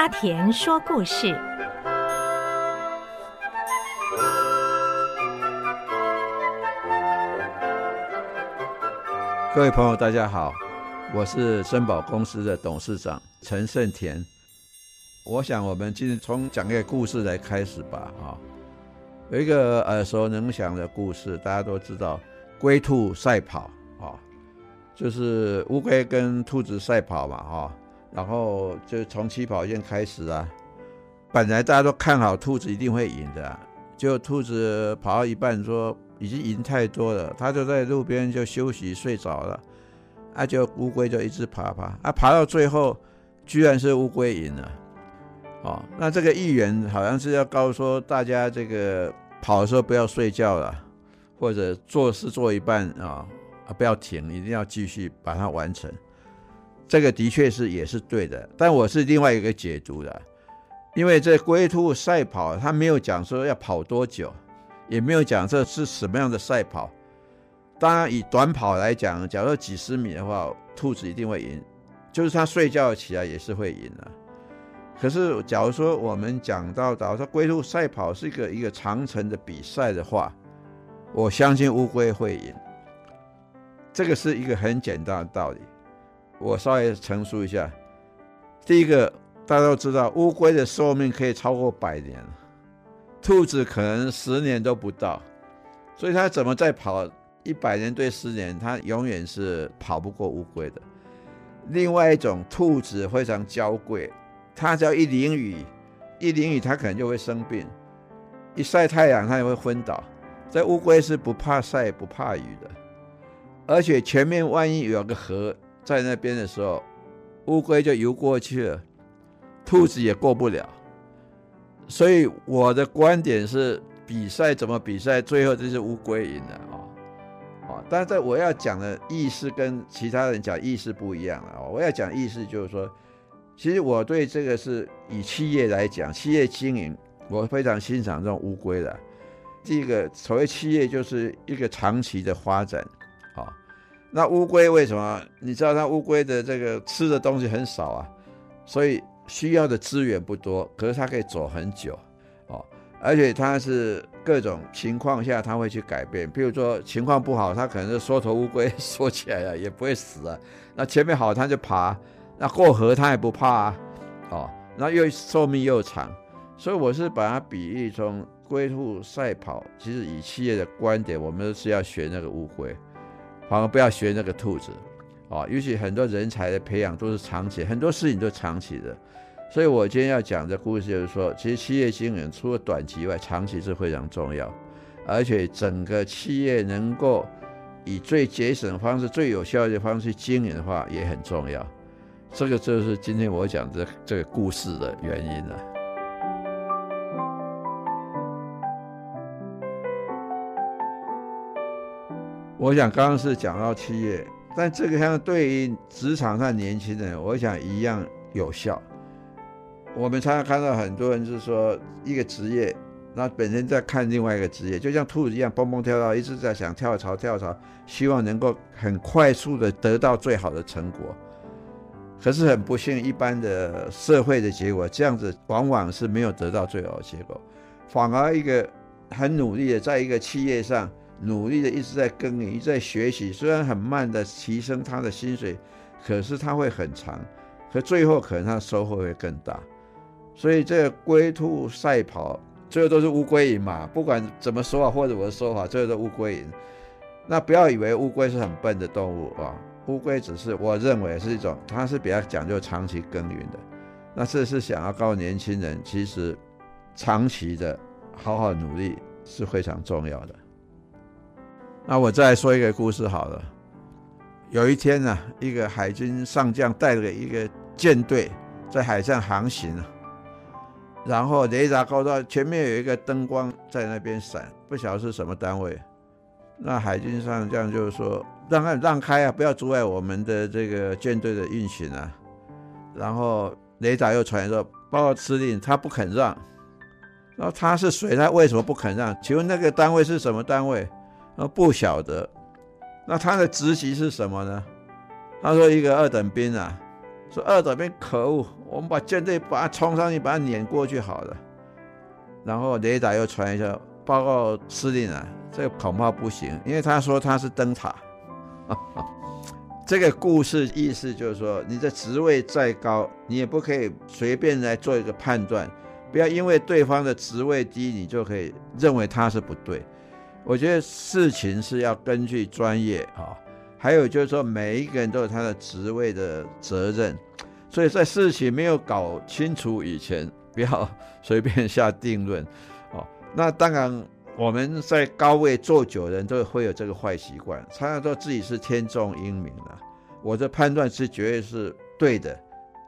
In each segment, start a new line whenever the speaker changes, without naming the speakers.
阿田说故事。
各位朋友，大家好，我是森宝公司的董事长陈胜田。我想，我们今天从讲一个故事来开始吧。啊，有一个耳熟能详的故事，大家都知道，龟兔赛跑啊，就是乌龟跟兔子赛跑嘛，哈。然后就从起跑线开始啊，本来大家都看好兔子一定会赢的，就兔子跑到一半说已经赢太多了，他就在路边就休息睡着了，啊，就乌龟就一直爬爬，啊，爬到最后居然是乌龟赢了，哦，那这个议员好像是要告诉说大家这个跑的时候不要睡觉了，或者做事做一半啊啊不要停，一定要继续把它完成。这个的确是也是对的，但我是另外一个解读的，因为这龟兔赛跑，他没有讲说要跑多久，也没有讲这是什么样的赛跑。当然，以短跑来讲，假如几十米的话，兔子一定会赢，就是它睡觉起来也是会赢的。可是，假如说我们讲到，假如说龟兔赛跑是一个一个长程的比赛的话，我相信乌龟会赢。这个是一个很简单的道理。我稍微陈述一下，第一个，大家都知道，乌龟的寿命可以超过百年，兔子可能十年都不到，所以它怎么再跑一百年对十年，它永远是跑不过乌龟的。另外一种，兔子非常娇贵，它只要一淋雨，一淋雨它可能就会生病，一晒太阳它也会昏倒。这乌龟是不怕晒不怕雨的，而且前面万一有个河。在那边的时候，乌龟就游过去了，兔子也过不了。所以我的观点是，比赛怎么比赛，最后就是乌龟赢了啊！啊，但是我要讲的意思跟其他人讲意思不一样啊。我要讲意思就是说，其实我对这个是以企业来讲，企业经营，我非常欣赏这种乌龟的。第一个，所谓企业就是一个长期的发展。啊那乌龟为什么？你知道它乌龟的这个吃的东西很少啊，所以需要的资源不多，可是它可以走很久，哦，而且它是各种情况下它会去改变，比如说情况不好，它可能是缩头乌龟 缩起来了也不会死啊。那前面好它就爬，那过河它也不怕啊，哦，那又寿命又长，所以我是把它比喻成龟兔赛跑，其实以企业的观点，我们是要学那个乌龟。反而不要学那个兔子，啊，尤其很多人才的培养都是长期，很多事情都长期的，所以我今天要讲的故事就是说，其实企业经营除了短期以外，长期是非常重要，而且整个企业能够以最节省方式、最有效的方式经营的话，也很重要。这个就是今天我讲的这个故事的原因了。我想刚刚是讲到企业，但这个像对于职场上年轻人，我想一样有效。我们常常看到很多人就是说一个职业，那本身在看另外一个职业，就像兔子一样蹦蹦跳跳，一直在想跳槽跳槽，希望能够很快速的得到最好的成果。可是很不幸，一般的社会的结果，这样子往往是没有得到最好的结果，反而一个很努力的在一个企业上。努力的一直在耕耘，一直在学习，虽然很慢的提升他的薪水，可是他会很长，可最后可能他收获会更大。所以这个龟兔赛跑，最后都是乌龟赢嘛。不管怎么说啊，或者我的说法，最后都乌龟赢。那不要以为乌龟是很笨的动物啊，乌龟只是我认为是一种，它是比较讲究长期耕耘的。那这是想要告诉年轻人，其实长期的好好努力是非常重要的。那我再说一个故事好了。有一天呢、啊，一个海军上将带着一个舰队在海上航行啊，然后雷达高到前面有一个灯光在那边闪，不晓得是什么单位。那海军上将就是说：“让开，让开啊，不要阻碍我们的这个舰队的运行啊。”然后雷达又传来说：“报告司令，他不肯让。”那他是谁？他为什么不肯让？请问那个单位是什么单位？不晓得，那他的职级是什么呢？他说一个二等兵啊，说二等兵可恶，我们把舰队把它冲上去，把它碾过去好了。然后雷达又传一下，报告司令啊，这个恐怕不行，因为他说他是灯塔。这个故事意思就是说，你的职位再高，你也不可以随便来做一个判断，不要因为对方的职位低，你就可以认为他是不对。我觉得事情是要根据专业啊，还有就是说，每一个人都有他的职位的责任，所以在事情没有搞清楚以前，不要随便下定论。哦，那当然。我们在高位坐久的人都会有这个坏习惯，常常说自己是天纵英明的。我的判断是绝对是对的，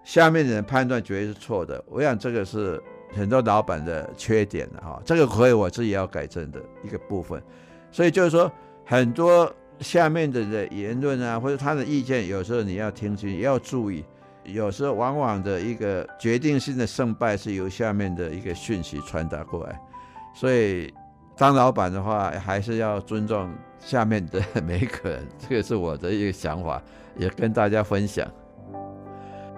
下面的人判断绝对是错的。我想这个是很多老板的缺点的哈，这个可以我自己要改正的一个部分。所以就是说，很多下面的的言论啊，或者他的意见，有时候你要听清，也要注意。有时候往往的一个决定性的胜败是由下面的一个讯息传达过来，所以。当老板的话，还是要尊重下面的每一个人，这个是我的一个想法，也跟大家分享。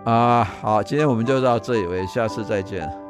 啊，好，今天我们就到这里为，下次再见。